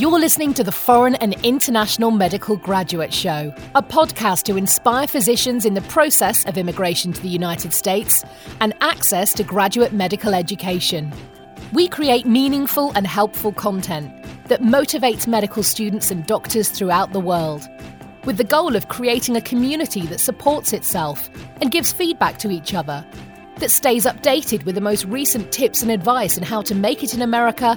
You're listening to the Foreign and International Medical Graduate Show, a podcast to inspire physicians in the process of immigration to the United States and access to graduate medical education. We create meaningful and helpful content that motivates medical students and doctors throughout the world, with the goal of creating a community that supports itself and gives feedback to each other that stays updated with the most recent tips and advice on how to make it in America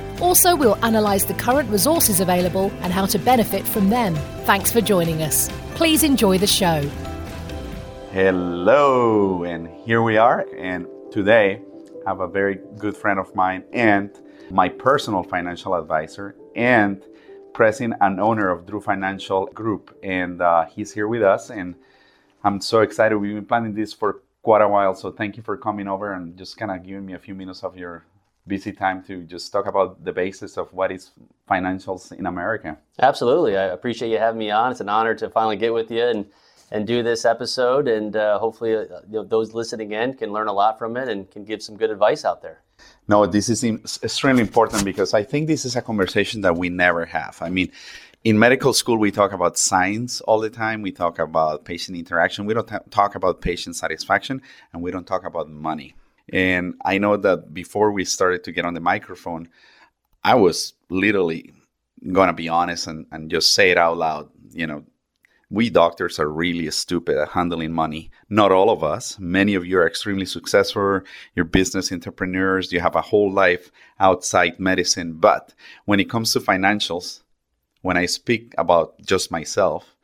Also, we'll analyse the current resources available and how to benefit from them. Thanks for joining us. Please enjoy the show. Hello, and here we are. And today, I have a very good friend of mine and my personal financial advisor and president and owner of Drew Financial Group. And uh, he's here with us. And I'm so excited. We've been planning this for quite a while. So thank you for coming over and just kind of giving me a few minutes of your busy time to just talk about the basis of what is financials in America. Absolutely. I appreciate you having me on. It's an honor to finally get with you and, and do this episode. And uh, hopefully, uh, you know, those listening in can learn a lot from it and can give some good advice out there. No, this is extremely important because I think this is a conversation that we never have. I mean, in medical school, we talk about science all the time. We talk about patient interaction. We don't t- talk about patient satisfaction, and we don't talk about money. And I know that before we started to get on the microphone, I was literally to be honest and, and just say it out loud. You know, we doctors are really stupid at handling money. Not all of us. Many of you are extremely successful. You're business entrepreneurs. You have a whole life outside medicine. But when it comes to financials, when I speak about just myself,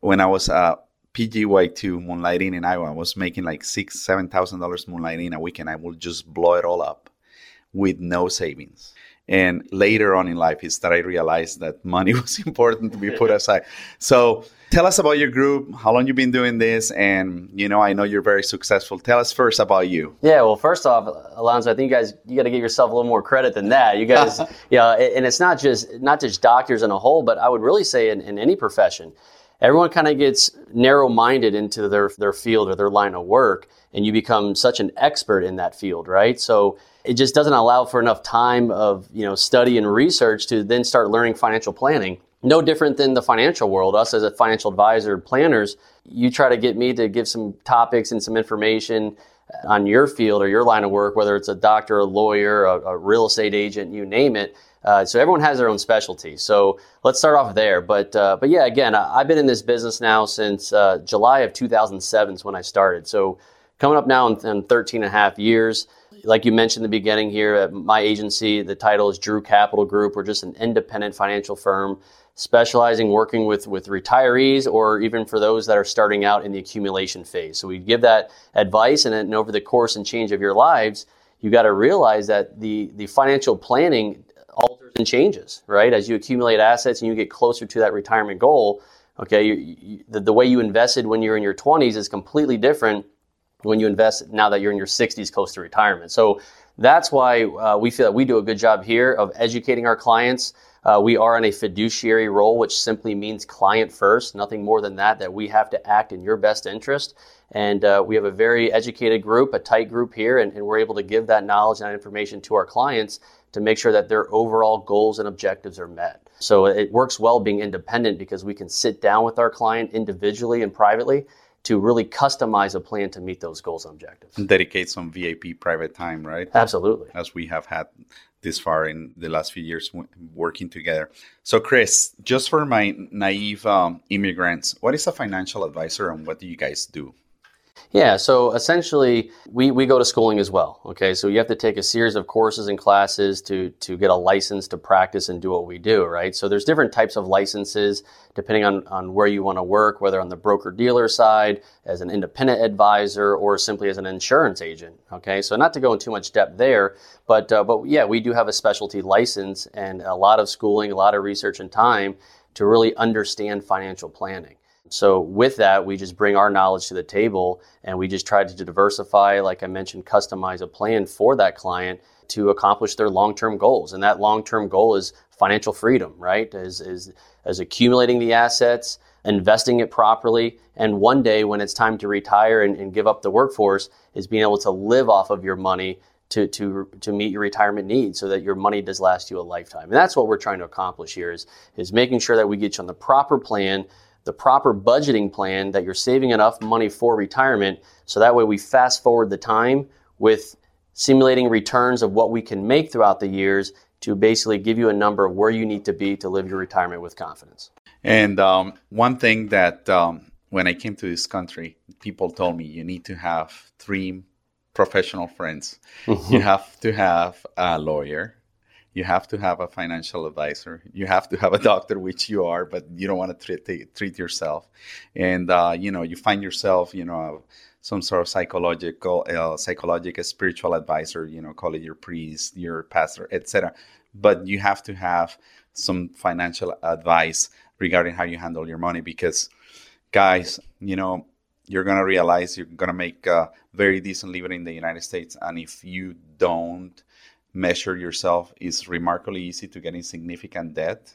when I was a PGY2 moonlighting in Iowa, I was making like six, seven thousand dollars moonlighting a week, and I would just blow it all up with no savings. And later on in life is that I realized that money was important to be put aside. So tell us about your group, how long you've been doing this, and you know, I know you're very successful. Tell us first about you. Yeah, well, first off, Alonso, I think you guys you got to give yourself a little more credit than that. You guys, yeah, and it's not just not just doctors in a whole, but I would really say in, in any profession everyone kind of gets narrow minded into their, their field or their line of work, and you become such an expert in that field, right? So it just doesn't allow for enough time of you know study and research to then start learning financial planning. No different than the financial world. Us as a financial advisor, planners, you try to get me to give some topics and some information on your field or your line of work, whether it's a doctor, a lawyer, a, a real estate agent, you name it uh, so everyone has their own specialty. So let's start off there. But uh, but yeah, again, I've been in this business now since uh, July of 2007 is when I started. So coming up now in, in 13 and a half years. Like you mentioned in the beginning here, at my agency, the title is Drew Capital Group. We're just an independent financial firm specializing working with, with retirees or even for those that are starting out in the accumulation phase. So we give that advice, and then over the course and change of your lives, you got to realize that the, the financial planning alters and changes, right? As you accumulate assets and you get closer to that retirement goal, okay, you, you, the, the way you invested when you're in your 20s is completely different when you invest now that you're in your 60s close to retirement. So that's why uh, we feel that we do a good job here of educating our clients. Uh, we are in a fiduciary role, which simply means client first, nothing more than that, that we have to act in your best interest. And uh, we have a very educated group, a tight group here, and, and we're able to give that knowledge and that information to our clients to make sure that their overall goals and objectives are met. So it works well being independent because we can sit down with our client individually and privately to really customize a plan to meet those goals and objectives. Dedicate some VIP private time, right? Absolutely. As we have had this far in the last few years working together. So, Chris, just for my naive um, immigrants, what is a financial advisor and what do you guys do? Yeah, so essentially, we, we go to schooling as well. Okay, so you have to take a series of courses and classes to to get a license to practice and do what we do, right? So there's different types of licenses depending on, on where you want to work, whether on the broker dealer side, as an independent advisor, or simply as an insurance agent. Okay, so not to go into too much depth there, but uh, but yeah, we do have a specialty license and a lot of schooling, a lot of research and time to really understand financial planning. So with that, we just bring our knowledge to the table and we just try to diversify, like I mentioned, customize a plan for that client to accomplish their long-term goals. And that long-term goal is financial freedom, right? Is is as accumulating the assets, investing it properly, and one day when it's time to retire and, and give up the workforce, is being able to live off of your money to, to, to meet your retirement needs so that your money does last you a lifetime. And that's what we're trying to accomplish here is, is making sure that we get you on the proper plan, the proper budgeting plan, that you're saving enough money for retirement. So that way we fast forward the time with simulating returns of what we can make throughout the years to basically give you a number of where you need to be to live your retirement with confidence. And um, one thing that um, when I came to this country, people told me you need to have three professional friends. you have to have a lawyer. You have to have a financial advisor. You have to have a doctor, which you are, but you don't want to treat, treat yourself. And, uh, you know, you find yourself, you know, some sort of psychological, uh, psychological, spiritual advisor, you know, call it your priest, your pastor, etc. But you have to have some financial advice regarding how you handle your money because, guys, you know, you're going to realize you're going to make a very decent living in the United States. And if you don't measure yourself, it's remarkably easy to get in significant debt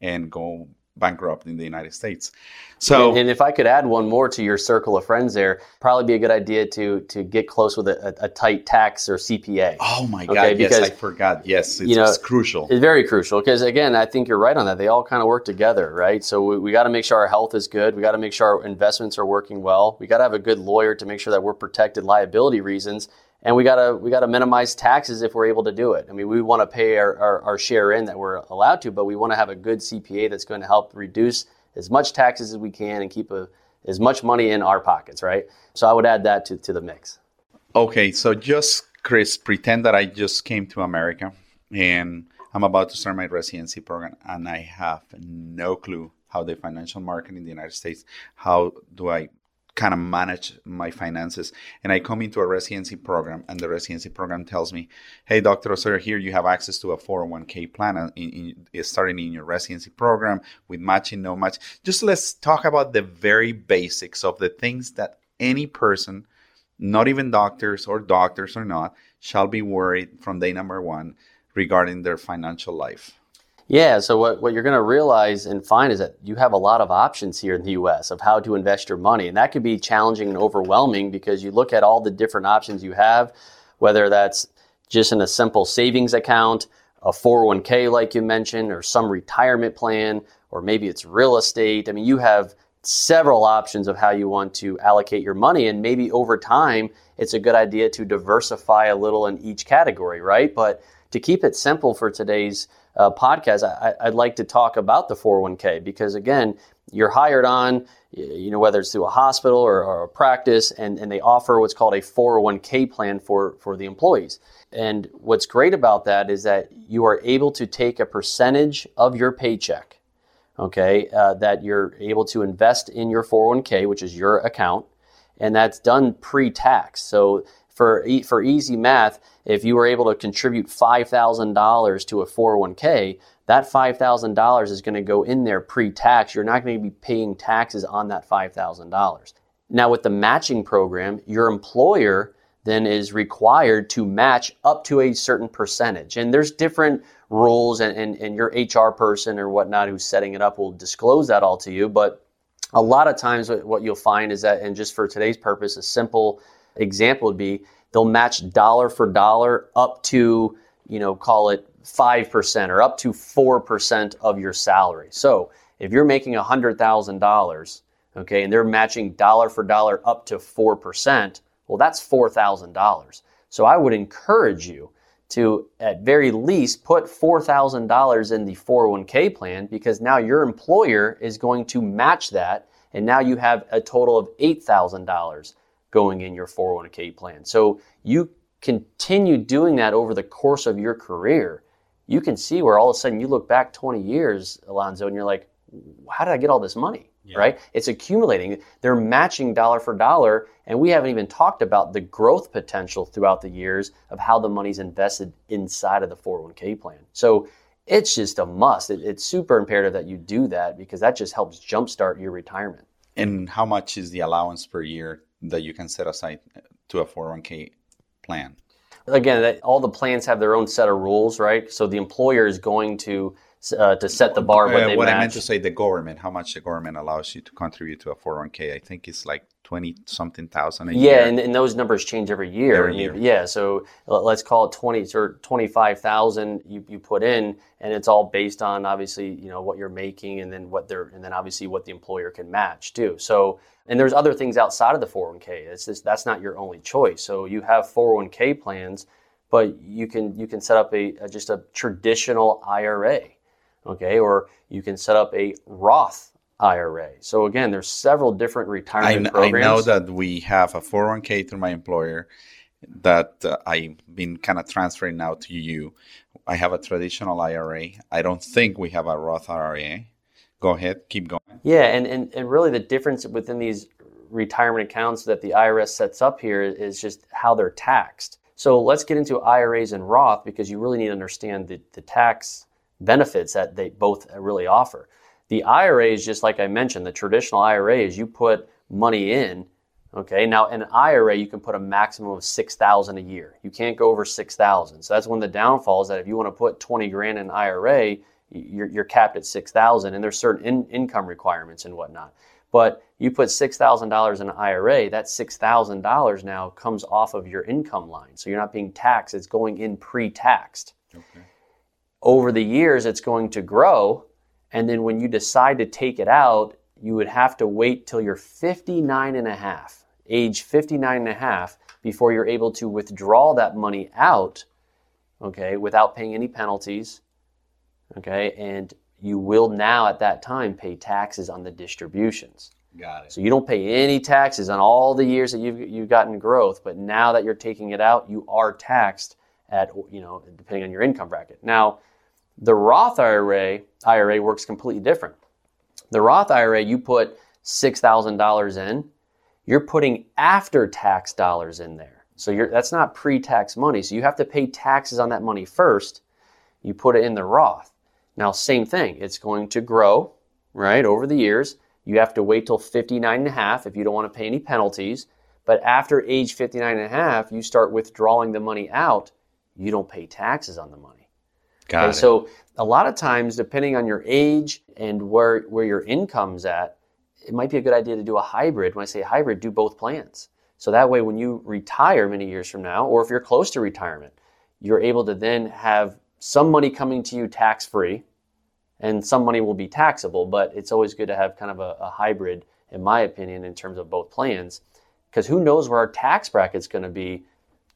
and go bankrupt in the United States. So, and, and, if I could add one more to your circle of friends, there probably be a good idea to to get close with a, a, a tight tax or CPA. Oh my God! Okay? Because, yes, I forgot. Yes, it's, you know, it's crucial. It's very crucial because again, I think you're right on that. They all kind of work together, right? So we, we got to make sure our health is good. We got to make sure our investments are working well. We got to have a good lawyer to make sure that we're protected liability reasons and we gotta we gotta minimize taxes if we're able to do it. I mean, we want to pay our, our, our, share in that we're allowed to, but we want to have a good CPA that's going to help reduce as much taxes as we can and keep a, as much money in our pockets, right? So I would add that to, to the mix. Okay, so just Chris, pretend that I just came to America and I'm about to start my residency program, and I have no clue how the financial market in the United States. How do I kind of manage my finances. And I come into a residency program, and the residency program tells me, "Hey, Doctor Osorio, here you have access to a 401k plan uh, in, in, starting in your residency program with matching, no match." Just let's talk about the very basics of the things that any person, not even doctors or doctors or not, shall be worried from day number one regarding their financial life. Yeah, so what, what you're going to realize and find is that you have a lot of options here in the US of how to invest your money. And that could be challenging and overwhelming because you look at all the different options you have, whether that's just in a simple savings account, a 401k, like you mentioned, or some retirement plan, or maybe it's real estate. I mean, you have several options of how you want to allocate your money. And maybe over time, it's a good idea to diversify a little in each category, right? But to keep it simple for today's uh, podcast, I, would like to talk about the 401k because again, you're hired on, you know, whether it's through a hospital or, or, a practice, and, and they offer what's called a 401k plan for, for the employees. And what's great about that is that you are able to take a percentage of your paycheck, okay, uh, that you're able to invest in your 401k, which is your account, and that's done pre-tax. So for for easy math, if you were able to contribute $5,000 to a 401k, that $5,000 is going to go in there pre-tax. You're not going to be paying taxes on that $5,000. Now with the matching program, your employer then is required to match up to a certain percentage. And there's different rules and, and, and your HR person or whatnot who's setting it up will disclose that all to you. But a lot of times what you'll find is that, and just for today's purpose, a simple example would be they'll match dollar for dollar up to, you know, call it 5% or up to 4% of your salary. So if you're making $100,000, okay, and they're matching dollar for dollar up to 4%, well, that's $4,000. So I would encourage you to, at very least, put $4,000 in the 401k plan because now your employer is going to match that. And now you have a total of $8,000 going in your 401k plan. So you continue doing that over the course of your career. You can see where all of a sudden you look back 20 years, Alonso, and you're like, how did I get all this money? Yeah. Right? It's accumulating. They're matching dollar for dollar. And we haven't even talked about the growth potential throughout the years of how the money's invested inside of the 401k plan. So it's just a must. It, it's super imperative that you do that because that just helps jumpstart your retirement. And how much is the allowance per year that you can set aside to a 401k plan? Again, that, all the plans have their own set of rules, right? So the employer is going to uh, to set the bar. What, uh, what I meant to say, the government, how much the government allows you to contribute to a 401k. I think it's like 20 something thousand a yeah, year. Yeah, and, and, those numbers change every year. Every year. Yeah, so let's call it 20 or 25,000 you, you put in, and it's all based on obviously, you know, what you're making and then what they're, and then obviously what the employer can match too. So, and there's other things outside of the 401k. It's just, that's not your only choice. So you have 401k plans, but you can, you can set up a, a just a traditional IRA okay? Or you can set up a Roth IRA. So again, there's several different retirement I, programs. I know that we have a 401k through my employer that uh, I've been kind of transferring now to you. I have a traditional IRA. I don't think we have a Roth IRA. Go ahead, keep going. Yeah, and, and, and really the difference within these retirement accounts that the IRS sets up here is just how they're taxed. So let's get into IRAs and Roth because you really need to understand the, the tax benefits that they both really offer. The IRA is just like I mentioned, the traditional IRA is you put money in. Okay, now in an IRA you can put a maximum of six thousand a year. You can't go over six thousand. So that's one of the downfalls that if you want to put twenty grand in IRA, you're, you're capped at six thousand, and there's certain in, income requirements and whatnot. But you put six thousand dollars in an IRA, that six thousand dollars now comes off of your income line, so you're not being taxed. It's going in pre-taxed. Okay over the years it's going to grow and then when you decide to take it out you would have to wait till you're 59 and a half age 59 and a half before you're able to withdraw that money out okay without paying any penalties okay? And you will now at that time pay taxes on the distributions. Got it. So you don't pay any taxes on all the years that you've, you've gotten growth but now that you're taking it out you are taxed at you know depending on your income bracket. Now the Roth IRA, IRA works completely different. The Roth IRA, you put $6,000 in, you're putting after tax dollars in there. So that's not pre tax money. So you have to pay taxes on that money first. You put it in the Roth. Now, same thing, it's going to grow, right, over the years. You have to wait till 59 and a half if you don't want to pay any penalties. But after age 59 and a half, you start withdrawing the money out, you don't pay taxes on the money. Got okay, it. So a lot of times, depending on your age and where where your income's at, it might be a good idea to do a hybrid. When I say hybrid, do both plans. So that way, when you retire many years from now, or if you're close to retirement, you're able to then have some money coming to you tax free, and some money will be taxable. But it's always good to have kind of a, a hybrid, in my opinion, in terms of both plans, because who knows where our tax bracket's going to be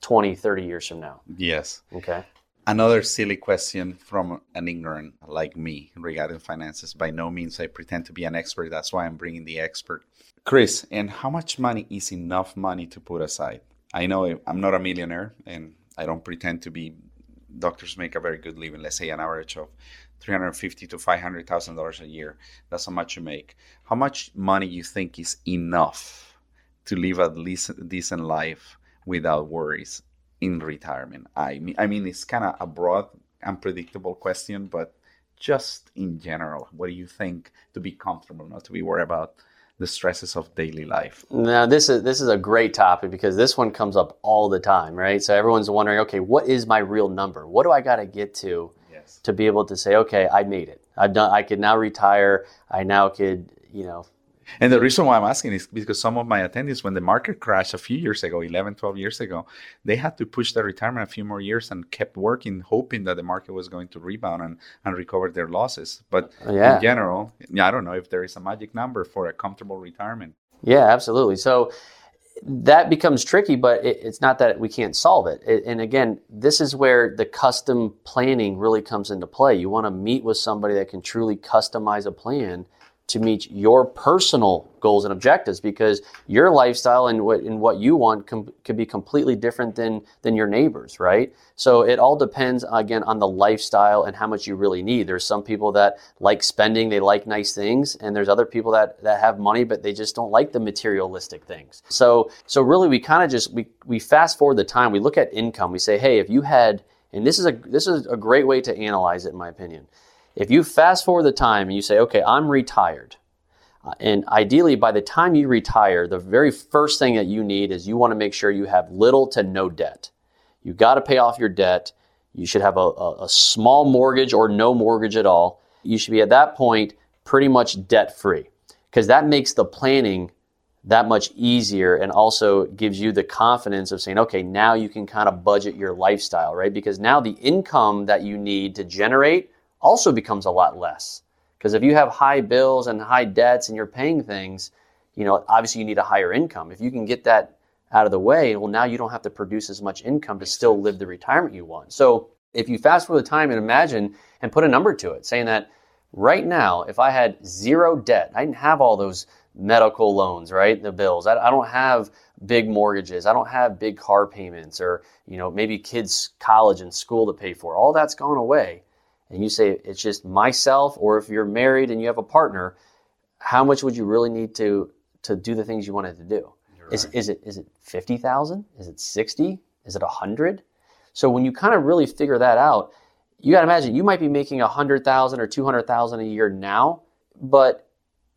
20, 30 years from now. Yes. Okay. Another silly question from an ignorant like me regarding finances. By no means I pretend to be an expert. That's why I'm bringing the expert. Chris, and how much money is enough money to put aside? I know I'm not a millionaire and I don't pretend to be. Doctors make a very good living. Let's say an average of 350 to 500,000 dollars a year. That's how much you make. How much money you think is enough to live a decent life without worries? In retirement? I mean, I mean, it's kind of a broad, unpredictable question, but just in general, what do you think to be comfortable, not to be worried about the stresses of daily life? Now, this is this is a great topic because this one comes up all the time, right? So everyone's wondering, okay, what is my real number? What do I got to get to yes. to be able to say, okay, I made it. I've done. I could now retire. I now could, you know, and the reason why I'm asking is because some of my attendees, when the market crashed a few years ago, 11, 12 years ago, they had to push their retirement a few more years and kept working, hoping that the market was going to rebound and, and recover their losses. But oh, yeah. in general, I don't know if there is a magic number for a comfortable retirement. Yeah, absolutely. So that becomes tricky, but it, it's not that we can't solve it. it. And again, this is where the custom planning really comes into play. You want to meet with somebody that can truly customize a plan to meet your personal goals and objectives because your lifestyle and what and what you want com- could be completely different than than your neighbors right? So it all depends again on the lifestyle and how much you really need. There's some people that like spending they like nice things and there's other people that that have money but they just don't like the materialistic things. So so really we kind of just we we fast forward the time. We look at income. We say hey if you had and this is a this is a great way to analyze it in my opinion if you fast forward the time and you say, okay, I'm retired, Uh, and ideally, by the time you retire, the very first thing that you need is you want to make sure you have little to no debt. You got to pay off your debt. You should have a, a, a small mortgage or no mortgage at all. You should be at that point pretty much debt free because that makes the planning that much easier and also gives you the confidence of saying, okay, now you can kind of budget your lifestyle, right? Because now the income that you need to generate also becomes a lot less. Because if you have high bills and high debts and you're paying things, you know, obviously you need a higher income. If you can get that out of the way, well, now you don't have to produce as much income to still live the retirement you want. So if you fast forward the time and imagine and put a number to it, saying that right now, if I had zero debt, I didn't have all those medical loans, right? The bills. I, I, don't have big mortgages. I don't have big car payments or, you know, maybe kids' college and school to pay for. All that's gone away. And you say it's just myself, or if you're married and you have a partner, how much would you really need to to do the things you wanted to do? Right. Is, is it is it fifty thousand? Is it sixty? Is it a hundred? So when you kind of really figure that out, you got to imagine you might be making a hundred thousand or two hundred thousand a year now, but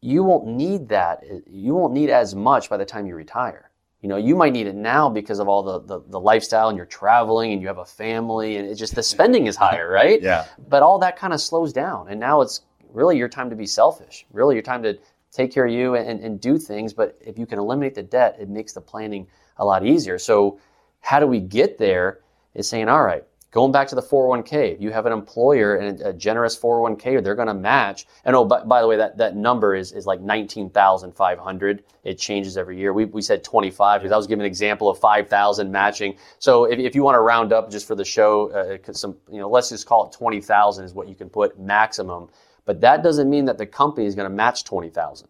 you won't need that. You won't need as much by the time you retire. You know, you might need it now because of all the, the, the, lifestyle and you're traveling and you have a family and it's just the spending is higher, right? Yeah. But all that kind of slows down. And now it's really your time to be selfish, really your time to take care of you and, and do things. But if you can eliminate the debt, it makes the planning a lot easier. So, how do we get there? Is saying, all right, Going back to the 401k, if you have an employer and a generous 401k, they're going to match. And oh, by, by, the way, that, that number is, is like 19,500. It changes every year. We, we said 25 because I was giving an example of 5,000 matching. So if, if you want to round up just for the show, uh, some, you know, let's just call it 20,000 is what you can put maximum. But that doesn't mean that the company is going to match 20,000.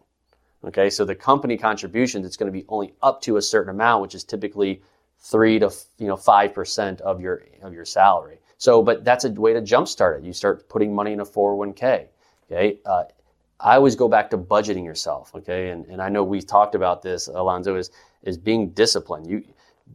Okay, so the company contributions, it's going to be only up to a certain amount, which is typically three to you know five percent of your of your salary. So, but that's a way to jumpstart it. You start putting money in a 401k. Okay. Uh, I always go back to budgeting yourself. Okay. And, and I know we've talked about this, Alonso, is, is being disciplined. You,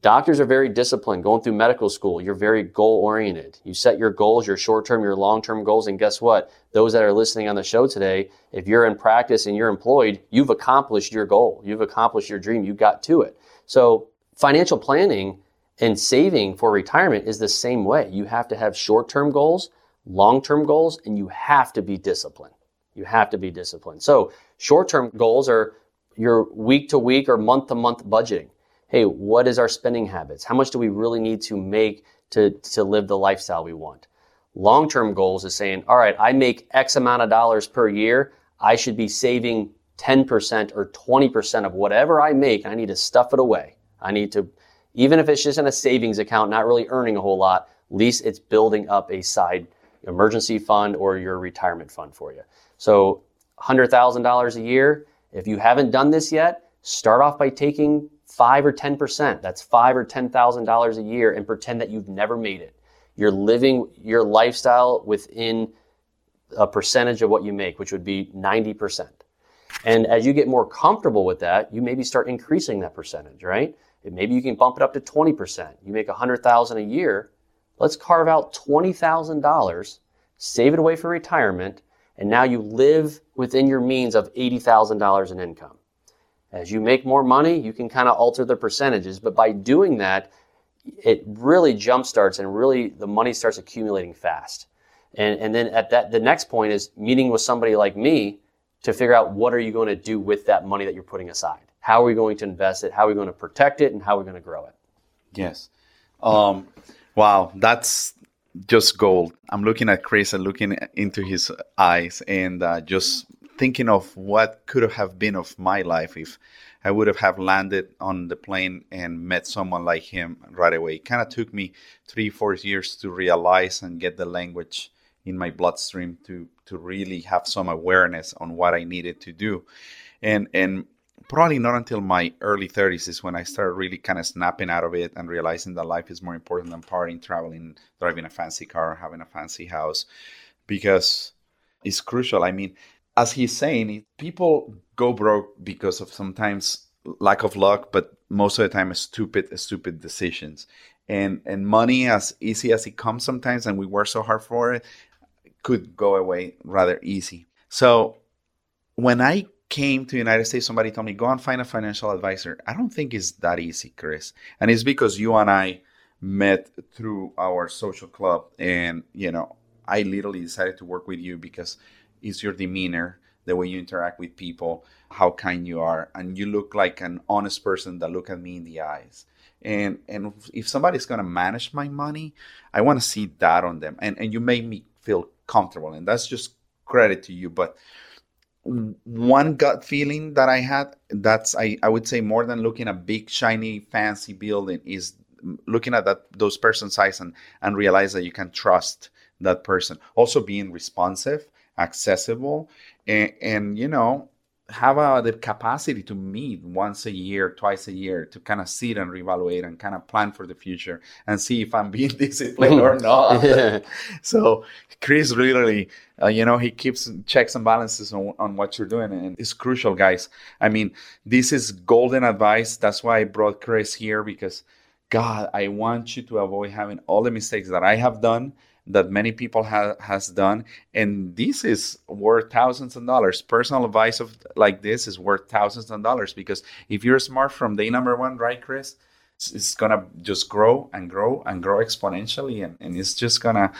doctors are very disciplined. Going through medical school, you're very goal oriented. You set your goals, your short term, your long term goals. And guess what? Those that are listening on the show today, if you're in practice and you're employed, you've accomplished your goal. You've accomplished your dream. You got to it. So Financial planning and saving for retirement is the same way. You have to have short term goals, long term goals, and you have to be disciplined. You have to be disciplined. So, short term goals are your week to week or month to month budgeting. Hey, what is our spending habits? How much do we really need to make to, to live the lifestyle we want? Long term goals is saying, all right, I make X amount of dollars per year. I should be saving 10% or 20% of whatever I make. I need to stuff it away. I need to, even if it's just in a savings account, not really earning a whole lot, at least it's building up a side emergency fund or your retirement fund for you. So $100,000 a year. If you haven't done this yet, start off by taking five or 10%. That's five or $10,000 a year and pretend that you've never made it. You're living your lifestyle within a percentage of what you make, which would be 90%. And as you get more comfortable with that, you maybe start increasing that percentage, right? Maybe you can bump it up to 20%. You make 100,000 a year. Let's carve out $20,000, save it away for retirement, and now you live within your means of $80,000 in income. As you make more money, you can kind of alter the percentages, but by doing that, it really jumpstarts and really the money starts accumulating fast. And, and then at that, the next point is meeting with somebody like me to figure out what are you going to do with that money that you're putting aside. How are we going to invest it? How are we going to protect it? And how are we going to grow it? Yes. Um, wow, that's just gold. I'm looking at Chris and looking into his eyes and uh, just thinking of what could have been of my life if I would have have landed on the plane and met someone like him right away. It kind of took me three, four years to realize and get the language in my bloodstream to to really have some awareness on what I needed to do. And and probably not until my early 30s is when I started really kind of snapping out of it and realizing that life is more important than partying, traveling, driving a fancy car, having a fancy house, because it's crucial. I mean, as he's saying, people go broke because of sometimes lack of luck, but most of the time, stupid, stupid decisions. And and money, as easy as it comes sometimes, and we work so hard for it, could go away rather easy. So when I came to the United States, somebody told me, go and find a financial advisor. I don't think it's that easy, Chris. And it's because you and I met through our social club. And, you know, I literally decided to work with you because it's your demeanor, the way you interact with people, how kind you are. And you look like an honest person that look at me in the eyes. And and if somebody's gonna manage my money, I want to see that on them. And and you made me feel comfortable. And that's just credit to you. But one gut feeling that I had that's I, I would say more than looking at big shiny fancy building is looking at that those person's eyes and and realize that you can trust that person. Also being responsive accessible and, and you know have uh, the capacity to meet once a year, twice a year, to kind of sit and reevaluate and kind of plan for the future and see if I'm being disciplined or not. so Chris really, uh, you know, he keeps checks and balances on, on what you're doing, and it's crucial, guys. I mean, this is golden advice. That's why I brought Chris here because, God, I want you to avoid having all the mistakes that I have done that many people have has done and this is worth thousands of dollars. Personal advice of like this is worth thousands of dollars because if you're smart from day number one right chris it's, gonna just grow and grow and grow exponentially and, and it's just gonna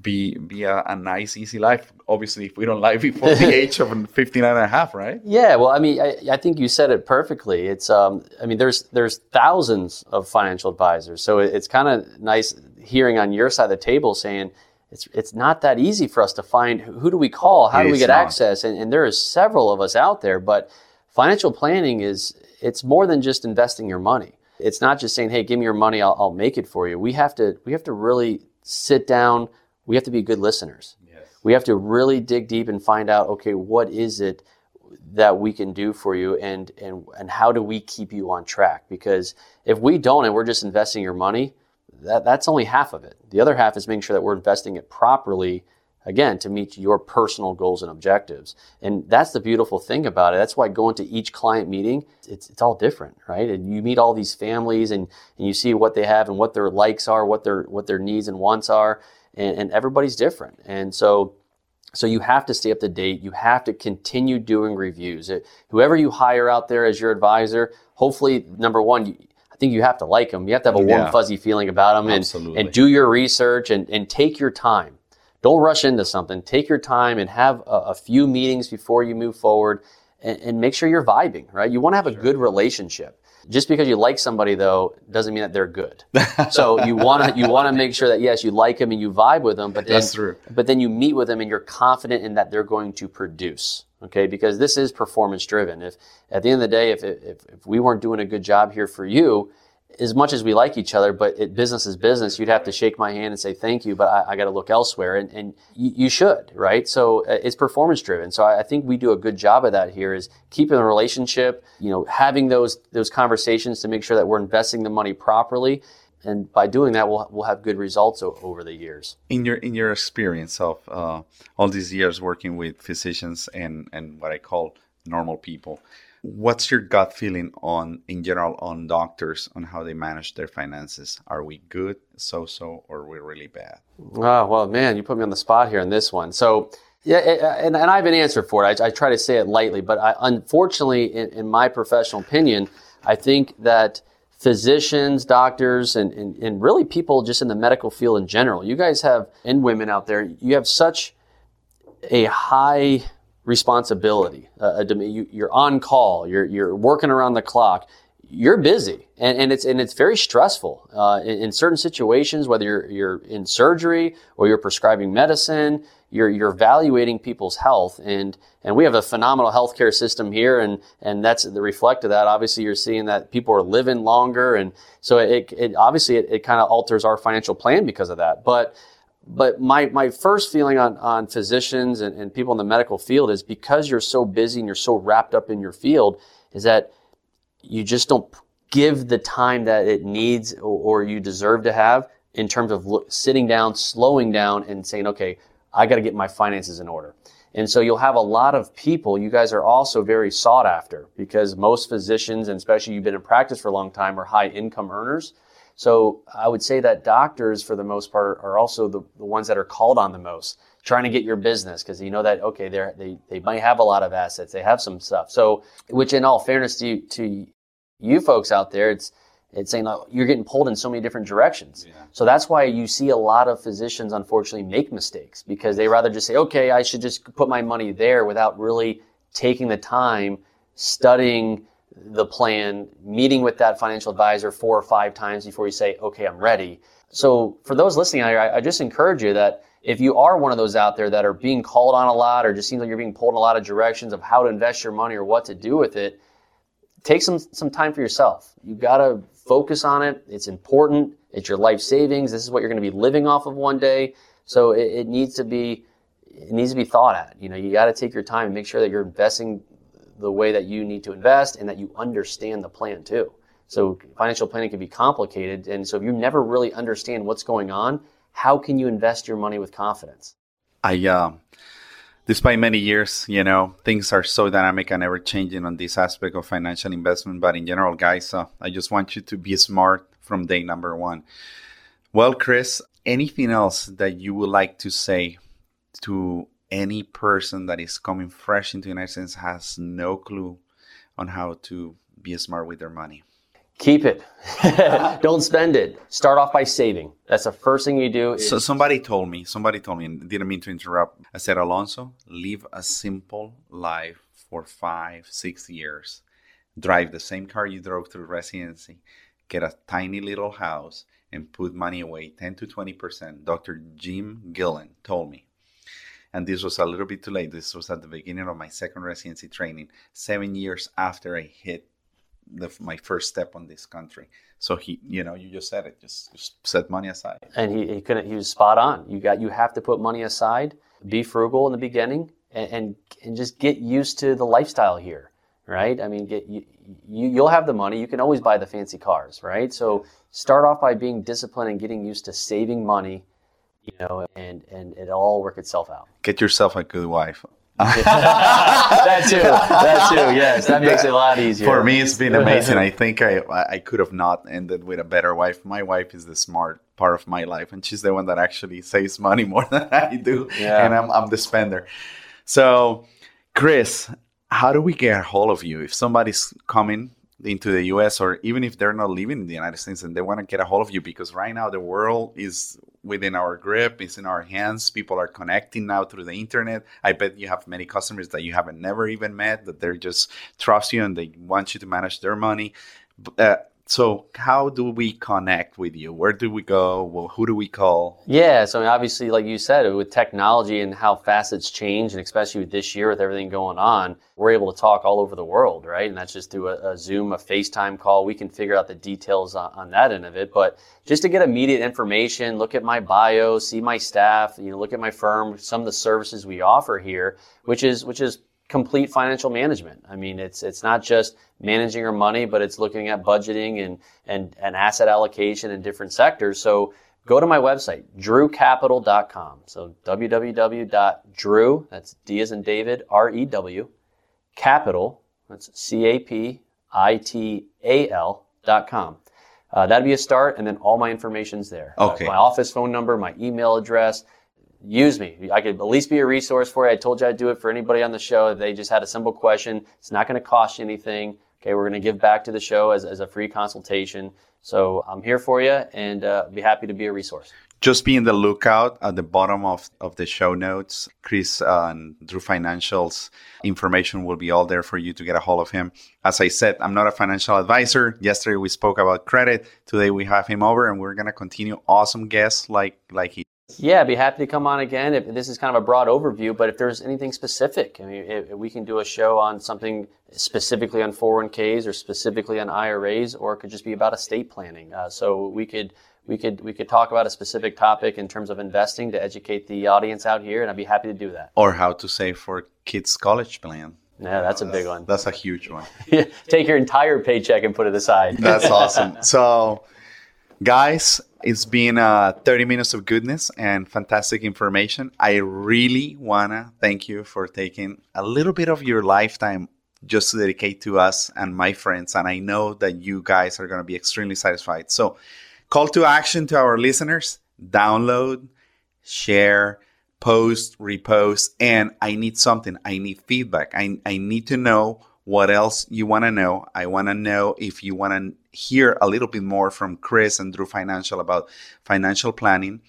be be a, a, nice easy life. Obviously if we don't live before the age of 59 and a half right? Yeah well i mean i, I think you said it perfectly. It's um i mean there's there's thousands of financial advisors so it, it's kind of nice hearing on your side of the table saying it's it's not that easy for us to find who do we call, how do we get not. access, and, and there is several of us out there. But financial planning is it's more than just investing your money. It's not just saying, "Hey, give me your money, I'll, I'll make it for you." We have to we have to really sit down. We have to be good listeners. Yes. We have to really dig deep and find out, okay, what is it that we can do for you, and and and how do we keep you on track? Because if we don't, and we're just investing your money, that, that's only half of it. The other half is making sure that we're investing it properly, again, to meet your personal goals and objectives. And that's the beautiful thing about it. That's why going to each client meeting, it's, it's all different, right? And you meet all these families and, and you see what they have and what their likes are, what their, what their needs and wants are. And, and everybody's different. And so, so you have to stay up to date. You have to continue doing reviews. It, whoever you hire out there as your advisor, hopefully, number one, I think you have to like them. You have to have a warm, yeah. fuzzy feeling about them and, and do your research and, and take your time. Don't rush into something. Take your time and have a, a few meetings before you move forward and, and, make sure you're vibing, right? You want to have sure. a good relationship. Just because you like somebody though doesn't mean that they're good. so you want to you want to make sure that yes, you like them and you vibe with them, but then, That's true. but then you meet with them and you're confident in that they're going to produce okay because this is performance driven if at the end of the day if, if, if we weren't doing a good job here for you as much as we like each other but it, business is business you'd have to shake my hand and say thank you but i, I got to look elsewhere and, and you, you, should right? So uh, it's performance driven. So I, I, think we do a good job of that here is keeping the relationship you know having those those conversations to make sure that we're investing the money properly. And by doing that, we'll we'll have good results o- over the years. In your in your experience of uh, all these years working with physicians and and what I call normal people, what's your gut feeling on in general on doctors on how they manage their finances? Are we good, so so, or are we really bad? Oh well, man, you put me on the spot here in this one. So. Yeah, and, and I have an answer for it. I, I try to say it lightly, but I, unfortunately, in, in my professional opinion, I think that physicians, doctors, and, and, and really people just in the medical field in general. You guys have, and women out there, you have such a high responsibility. Uh, you, are on call. You're, you're working around the clock. You're busy, and, and it's and it's very stressful uh, in, in, certain situations. Whether you're you're in surgery or you're prescribing medicine, you're you're evaluating people's health and and we have a phenomenal healthcare system here and and that's the reflect of that obviously you're seeing that people are living longer and so it, it obviously it, it kind of alters our financial plan because of that but but my, my first feeling on, on physicians and, and people in the medical field is because you're so busy and you're so wrapped up in your field is that you just don't give the time that it needs or, or you deserve to have in terms of look, sitting down, slowing down and saying, okay, I got to get my finances in order. And so you'll have a lot of people. You guys are also very sought after because most physicians, and especially you've been in practice for a long time, are high income earners. So I would say that doctors, for the most part, are also the, the ones that are called on the most trying to get your business because you know that okay they they they might have a lot of assets they have some stuff so which in all fairness to you, to you folks out there it's it's saying like, you're getting pulled in so many different directions. Yeah. So that's why you see a lot of physicians unfortunately make mistakes because they rather just say, okay, I should just put my money there without really taking the time studying the plan, meeting with that financial advisor four or five times before you say, okay, I'm ready. So for those listening out here, I, I just encourage you that if you are one of those out there that are being called on a lot or just seems like you're being pulled in a lot of directions of how to invest your money or what to do with it, take some some time for yourself. You got to focus on it. It's important. It's your life savings. This is what you're going to be living off of one day. So it, it needs to be it needs to be thought at. You know, you got to take your time and make sure that you're investing the way that you need to invest and that you understand the plan too. So financial planning can be complicated, and so if you never really understand what's going on, how can you invest your money with confidence? I uh, despite many years, you know, things are so dynamic and ever changing on this aspect of financial investment. But in general, guys, uh, I just want you to be smart from day number one. Well, Chris, anything else that you would like to say to any person that is coming fresh into the United States has no clue on how to be smart with their money? Keep it. Don't spend it. Start off by saving. That's the first thing you do. so somebody told me, somebody told me, and didn't mean to interrupt. I said, Alonso, live a simple life for five, six years. Drive the same car you drove through residency. Get a tiny little house and put money away, 10 to 20%. Dr. Jim Gillen told me. And this was a little bit too late. This was at the beginning of my second residency training, seven years after I hit the, my first step on this country. So he, you know, you just said it. Just, just set money aside. And he, he couldn't. He was spot on. You got. You have to put money aside. Be frugal in the beginning, and and, and just get used to the lifestyle here, right? I mean, get you, you you'll have the money. You can always buy the fancy cars, right? So start off by being disciplined and getting used to saving money you know, and and it all work itself out. Get yourself a good wife. that too. That too. Yes, that makes it a lot easier. For me, it's been amazing. I think I I could have not ended with a better wife. My wife is the smart part of my life, and she's the one that actually saves money more than I do. Yeah. And I'm I'm the spender. So, Chris, how do we get a hold of you if somebody's coming into the US or even if they're not living in the United States and they want to get a hold of you because right now the world is within our grip, it's in our hands. People are connecting now through the internet. I bet you have many customers that you haven't never even met that they're just trust you and they want you to manage their money. Uh, so how do we connect with you? Where do we go? Well, who do we call? Yeah so I mean, obviously like you said with technology and how fast it's changed and especially with this year with everything going on we're able to talk all over the world right? And that's just through a, a zoom a facetime call. We can figure out the details on, on, that end of it. But just to get immediate information look at my bio see my staff you know look at my firm some of the services we offer here which is which is complete financial management. I mean, it's it's not just managing your money, but it's looking at budgeting and and, and asset allocation in different sectors. So go to my website, drewcapital.com. So www.drew, that's D as in David, R-E-W, capital, that's C-A-P-I-T-A-L dot com. Uh, that'd be a start, and then all my information's there. Okay. Uh, my office phone number, my email address, use me. I could at least be a resource for you. I told you I'd do it for anybody on the show. If They just had a simple question. It's not going to cost you anything. Okay, we're going to give back to the show as, as a free consultation. So I'm here for you and uh, be happy to be a resource. Just be in the lookout at the bottom of, of the show notes. Chris uh, and Drew Financials information will be all there for you to get a hold of him. As I said, I'm not a financial advisor. Yesterday we spoke about credit. Today we have him over and we're going to continue awesome guests like like he yeah, I'd be happy to come on again. If this is kind of a broad overview, but if there's anything specific, I mean, if we can do a show on something specifically on 401ks or specifically on IRAs, or it could just be about estate planning. Uh, so we could we could we could talk about a specific topic in terms of investing to educate the audience out here, and I'd be happy to do that. Or how to save for kids' college plan. Yeah, that's a big one. That's a huge one. Take your entire paycheck and put it aside. That's awesome. So, guys, it's been uh, 30 minutes of goodness and fantastic information. I really want to thank you for taking a little bit of your lifetime just to dedicate to us and my friends. And I know that you guys are going to be extremely satisfied. So, call to action to our listeners download, share, post, repost, and I need something. I need feedback. I, I need to know what else you want to know. I want to know if you want to hear a little bit more from Chris and Drew Financial about financial planning.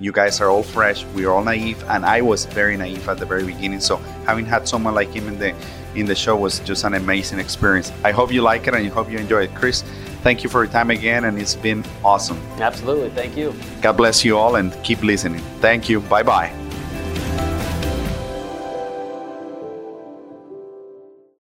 You guys are all fresh. We are all naive, and I was very naive at the very beginning. So having had someone like him in the in the show was just an amazing experience. I hope you like it and I hope you enjoy it. Chris, thank you for your time again, and it's been awesome. Absolutely. Thank you. God bless you all and keep listening. Thank you. Bye bye.